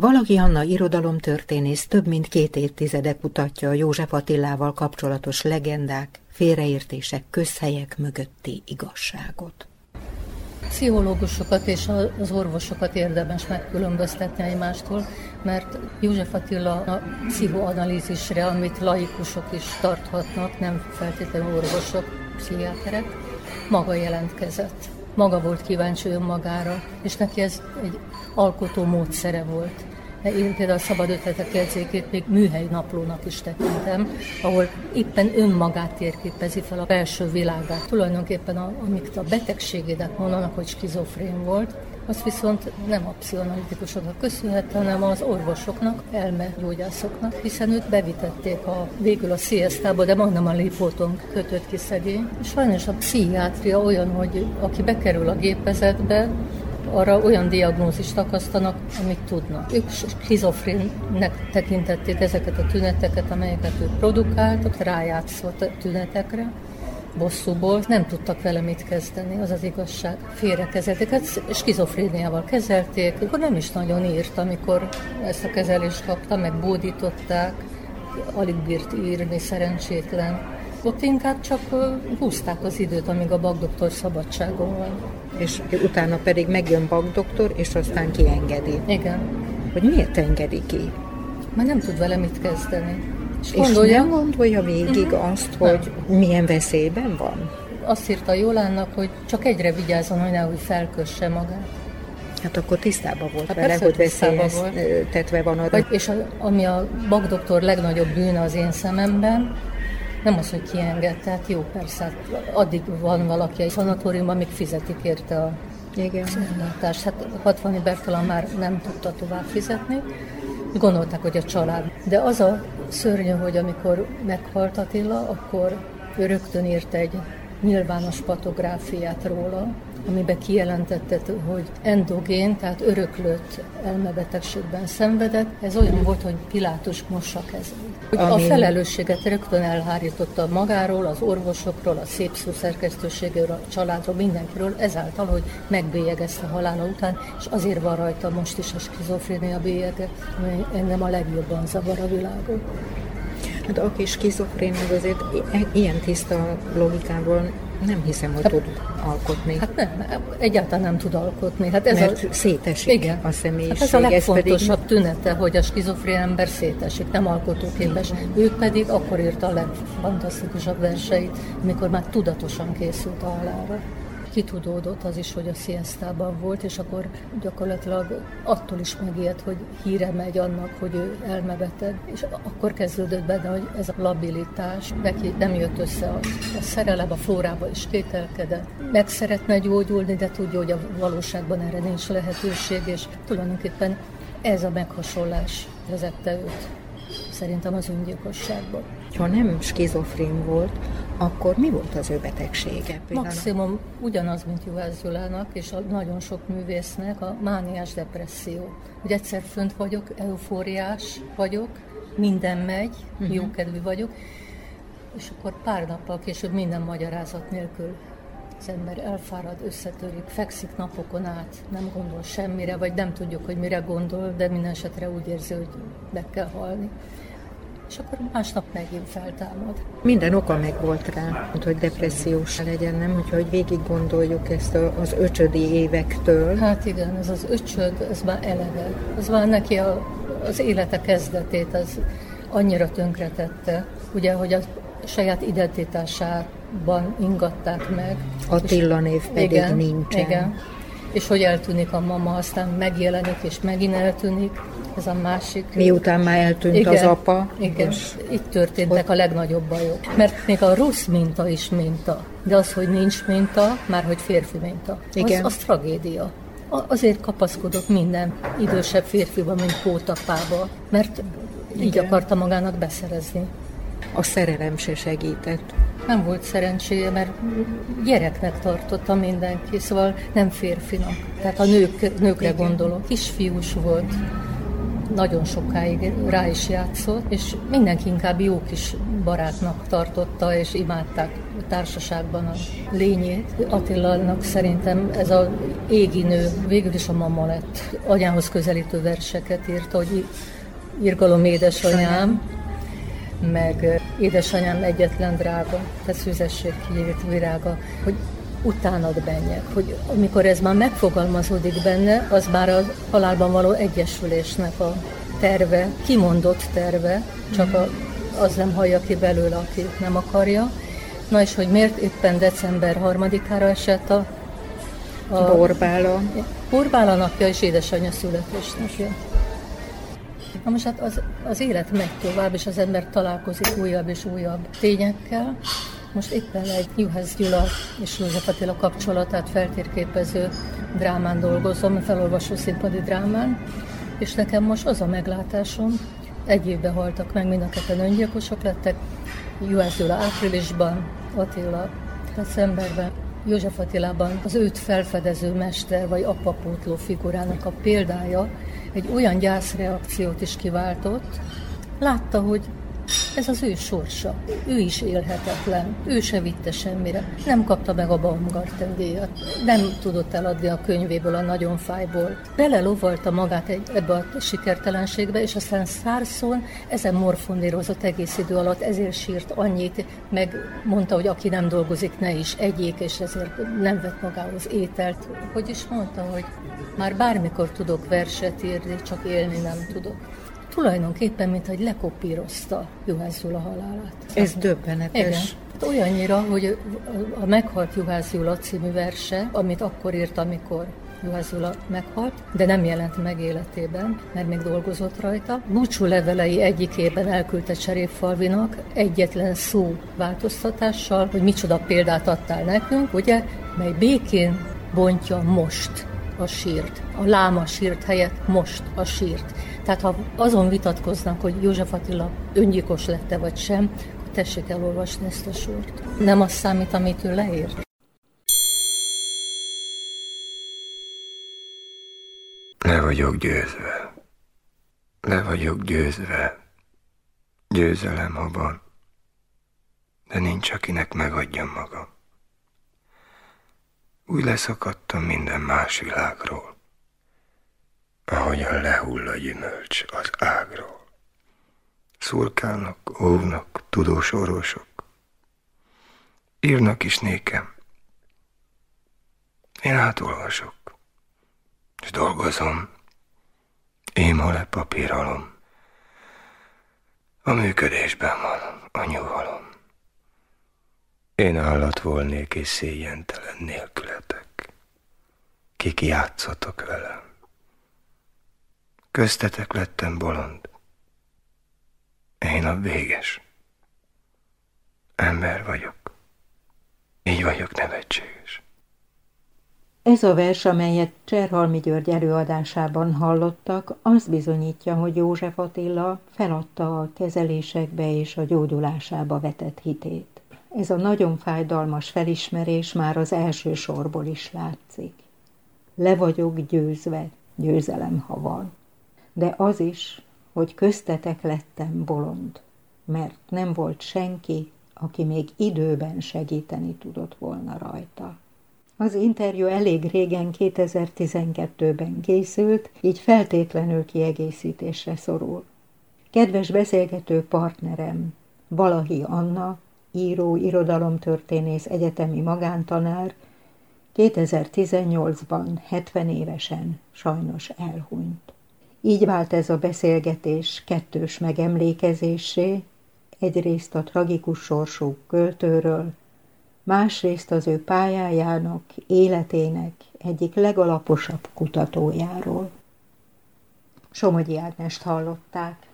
Valaki Anna irodalomtörténész több mint két évtizede kutatja a József Attilával kapcsolatos legendák, félreértések, közhelyek mögötti igazságot. Pszichológusokat és az orvosokat érdemes megkülönböztetni egymástól, mert József Attila a pszichoanalízisre, amit laikusok is tarthatnak, nem feltétlenül orvosok, pszichiáterek, maga jelentkezett. Maga volt kíváncsi önmagára, és neki ez egy alkotó módszere volt. Én például a Szabad Ötletek jegyzékét még műhely naplónak is tekintem, ahol éppen önmagát térképezi fel a belső világát. Tulajdonképpen a, amit a betegségének mondanak, hogy skizofrén volt, az viszont nem a pszichoanalitikusoknak köszönhető, hanem az orvosoknak, elmegyógyászoknak, hiszen őt bevitették a, végül a sziasztába, de majdnem a lépóton kötött ki szegény. Sajnos a pszichiátria olyan, hogy aki bekerül a gépezetbe, arra olyan diagnózist akasztanak, amit tudnak. Ők skizofrénnek tekintették ezeket a tüneteket, amelyeket ők produkáltak, rájátszott a tünetekre, bosszúból, nem tudtak vele mit kezdeni, az az igazság. Félrekezelték, hát skizofréniával kezelték, akkor nem is nagyon írt, amikor ezt a kezelést kapta, meg bódították, alig bírt írni, szerencsétlen. Ott inkább csak húzták az időt, amíg a bagdoktor szabadságon van. És utána pedig megjön bagdoktor, és aztán kiengedi. Igen. Hogy miért engedi ki? Mert nem tud vele mit kezdeni. És, gondolja, és nem gondolja végig uh-huh. azt, hogy nem. milyen veszélyben van? Azt írta Jolánnak, hogy csak egyre vigyázzon, hogy nehogy felkösse magát. Hát akkor tisztában volt hát vele, hogy veszélyeztetve van a... És a, ami a bagdoktor legnagyobb bűne az én szememben, nem az, hogy kienged, tehát jó, persze, hát addig van valaki egy szanatóriumban, amíg fizetik érte a igen. ellátást. Hát 60 Bertalan már nem tudta tovább fizetni, gondolták, hogy a család. De az a szörnyű, hogy amikor meghalt Attila, akkor ő rögtön írt egy nyilvános patográfiát róla, amiben kijelentette, hogy endogén, tehát öröklött elmebetegségben szenvedett. Ez olyan volt, hogy Pilátus mossa kezét. A felelősséget rögtön elhárította magáról, az orvosokról, a szép szó szerkesztőségéről, a családról, mindenkiről, ezáltal, hogy megbélyegezte halála után, és azért van rajta most is a skizofrénia bélyege, ami engem a legjobban zavar a világon. Hát aki skizofrén, azért ilyen tiszta logikával nem hiszem, hogy hát, tud alkotni. Hát nem, egyáltalán nem tud alkotni. Hát ez Mert a, szétesik igen. a személyiség. Hát ez a legfontosabb ez pedig... tünete, hogy a skizofrén ember szétesik, nem alkotóképes. Ő pedig akkor írta a legfantasztikusabb verseit, amikor már tudatosan készült a halára kitudódott az is, hogy a sziasztában volt, és akkor gyakorlatilag attól is megijedt, hogy híre megy annak, hogy ő elmebeteg, és akkor kezdődött benne, hogy ez a labilitás, neki nem jött össze a, a szerelem, a flórába is kételkedett. Meg szeretne gyógyulni, de tudja, hogy a valóságban erre nincs lehetőség, és tulajdonképpen ez a meghasonlás vezette őt szerintem az öngyilkosságban. Ha nem skizofrén volt, akkor mi volt az ő betegsége? Például? Maximum ugyanaz, mint Juhász Gyulának, és a nagyon sok művésznek a mániás depresszió. Hogy egyszer fönt vagyok, eufóriás vagyok, minden megy, uh-huh. jókedvű vagyok, és akkor pár nappal később minden magyarázat nélkül az ember elfárad, összetörik, fekszik napokon át, nem gondol semmire, vagy nem tudjuk, hogy mire gondol, de minden esetre úgy érzi, hogy meg kell halni és akkor másnap megint feltámad. Minden oka meg volt rá, hogy depressziós legyen, nem? Úgyhogy végig gondoljuk ezt az öcsödi évektől. Hát igen, ez az öcsöd, ez már eleve. Ez már neki a, az élete kezdetét, az annyira tönkretette, ugye, hogy a saját identitásában ingatták meg. Attila név pedig igen, nincsen. Igen. És hogy eltűnik a mama, aztán megjelenik, és megint eltűnik ez a másik. Miután már eltűnt igen, az apa. Igen, és itt történtek hogy... a legnagyobb bajok. Mert még a rossz minta is minta, de az, hogy nincs minta, már hogy férfi minta, igen. Az, az tragédia. Azért kapaszkodott minden idősebb férfiba, mint pótapába, mert igen. így akarta magának beszerezni. A szerelem se segített. Nem volt szerencséje, mert gyereknek tartotta mindenki, szóval nem férfinak. Tehát a nők, nőkre Igen. gondolok. Kisfiús volt nagyon sokáig rá is játszott, és mindenki inkább jó kis barátnak tartotta, és imádták a társaságban a lényét. Attilának szerintem ez a égi nő végül is a mama lett. Anyához közelítő verseket írt, hogy Irgalom édesanyám, meg édesanyám egyetlen drága, te szűzesség kiírt virága, hogy utánad menjek, hogy amikor ez már megfogalmazódik benne, az már a halálban való egyesülésnek a terve, kimondott terve, csak a, az nem hallja ki belőle, aki nem akarja. Na és hogy miért éppen december harmadikára esett a, a Borbála. Borbála napja és édesanyja születésnapja. Na most hát az, az élet megy tovább, és az ember találkozik újabb és újabb tényekkel. Most éppen egy Juhász Gyula és József Attila kapcsolatát feltérképező drámán dolgozom, felolvasó színpadi drámán, és nekem most az a meglátásom, egy évben haltak meg, mind a ketten öngyilkosok lettek, Juhász Gyula áprilisban, Attila decemberben, József Attilában az őt felfedező mester vagy apapótló figurának a példája egy olyan gyászreakciót is kiváltott, látta, hogy ez az ő sorsa. Ő is élhetetlen. Ő se vitte semmire. Nem kapta meg a Baumgarten díjat. Nem tudott eladni a könyvéből a nagyon fájból. Belelovalta magát egy, ebbe a sikertelenségbe, és aztán szárszon ezen morfondírozott egész idő alatt, ezért sírt annyit, meg mondta, hogy aki nem dolgozik, ne is egyék, és ezért nem vett magához ételt. Hogy is mondta, hogy már bármikor tudok verset írni, csak élni nem tudok tulajdonképpen, mint hogy lekopírozta Juhász Gyula halálát. Ez döbbenetes. Igen. Hát olyannyira, hogy a Meghalt Juhász Gyula című verse, amit akkor írt, amikor Juhász Gyula meghalt, de nem jelent meg életében, mert még dolgozott rajta. Búcsú levelei egyikében elküldte Cserépfalvinak egyetlen szó változtatással, hogy micsoda példát adtál nekünk, ugye, mely békén bontja most a sírt. A láma sírt helyett most a sírt. Tehát ha azon vitatkoznak, hogy József Attila öngyilkos lette vagy sem, akkor tessék elolvasni ezt a sort. Nem az számít, amit ő leírt. Le vagyok győzve. Le vagyok győzve. Győzelem, van. De nincs, akinek megadjam magam. Úgy leszakadtam minden más világról ahogyan lehull a gyümölcs az ágról. Szurkálnak, óvnak tudós orvosok. Írnak is nékem. Én átolvasok, és dolgozom. Én le papíralom. A működésben van a. Én állat volnék és szégyentelen nélkületek. Kik játszotok velem. Köztetek lettem bolond. Én a véges. Ember vagyok. Így vagyok nevetséges. Ez a vers, amelyet Cserhalmi György előadásában hallottak, azt bizonyítja, hogy József Attila feladta a kezelésekbe és a gyógyulásába vetett hitét. Ez a nagyon fájdalmas felismerés már az első sorból is látszik. Le vagyok győzve, győzelem, ha van de az is, hogy köztetek lettem bolond, mert nem volt senki, aki még időben segíteni tudott volna rajta. Az interjú elég régen 2012-ben készült, így feltétlenül kiegészítésre szorul. Kedves beszélgető partnerem, Balahi Anna, író, irodalomtörténész, egyetemi magántanár, 2018-ban 70 évesen sajnos elhunyt. Így vált ez a beszélgetés kettős megemlékezésé, egyrészt a tragikus sorsú költőről, másrészt az ő pályájának, életének egyik legalaposabb kutatójáról. Somogyi Ágnest hallották.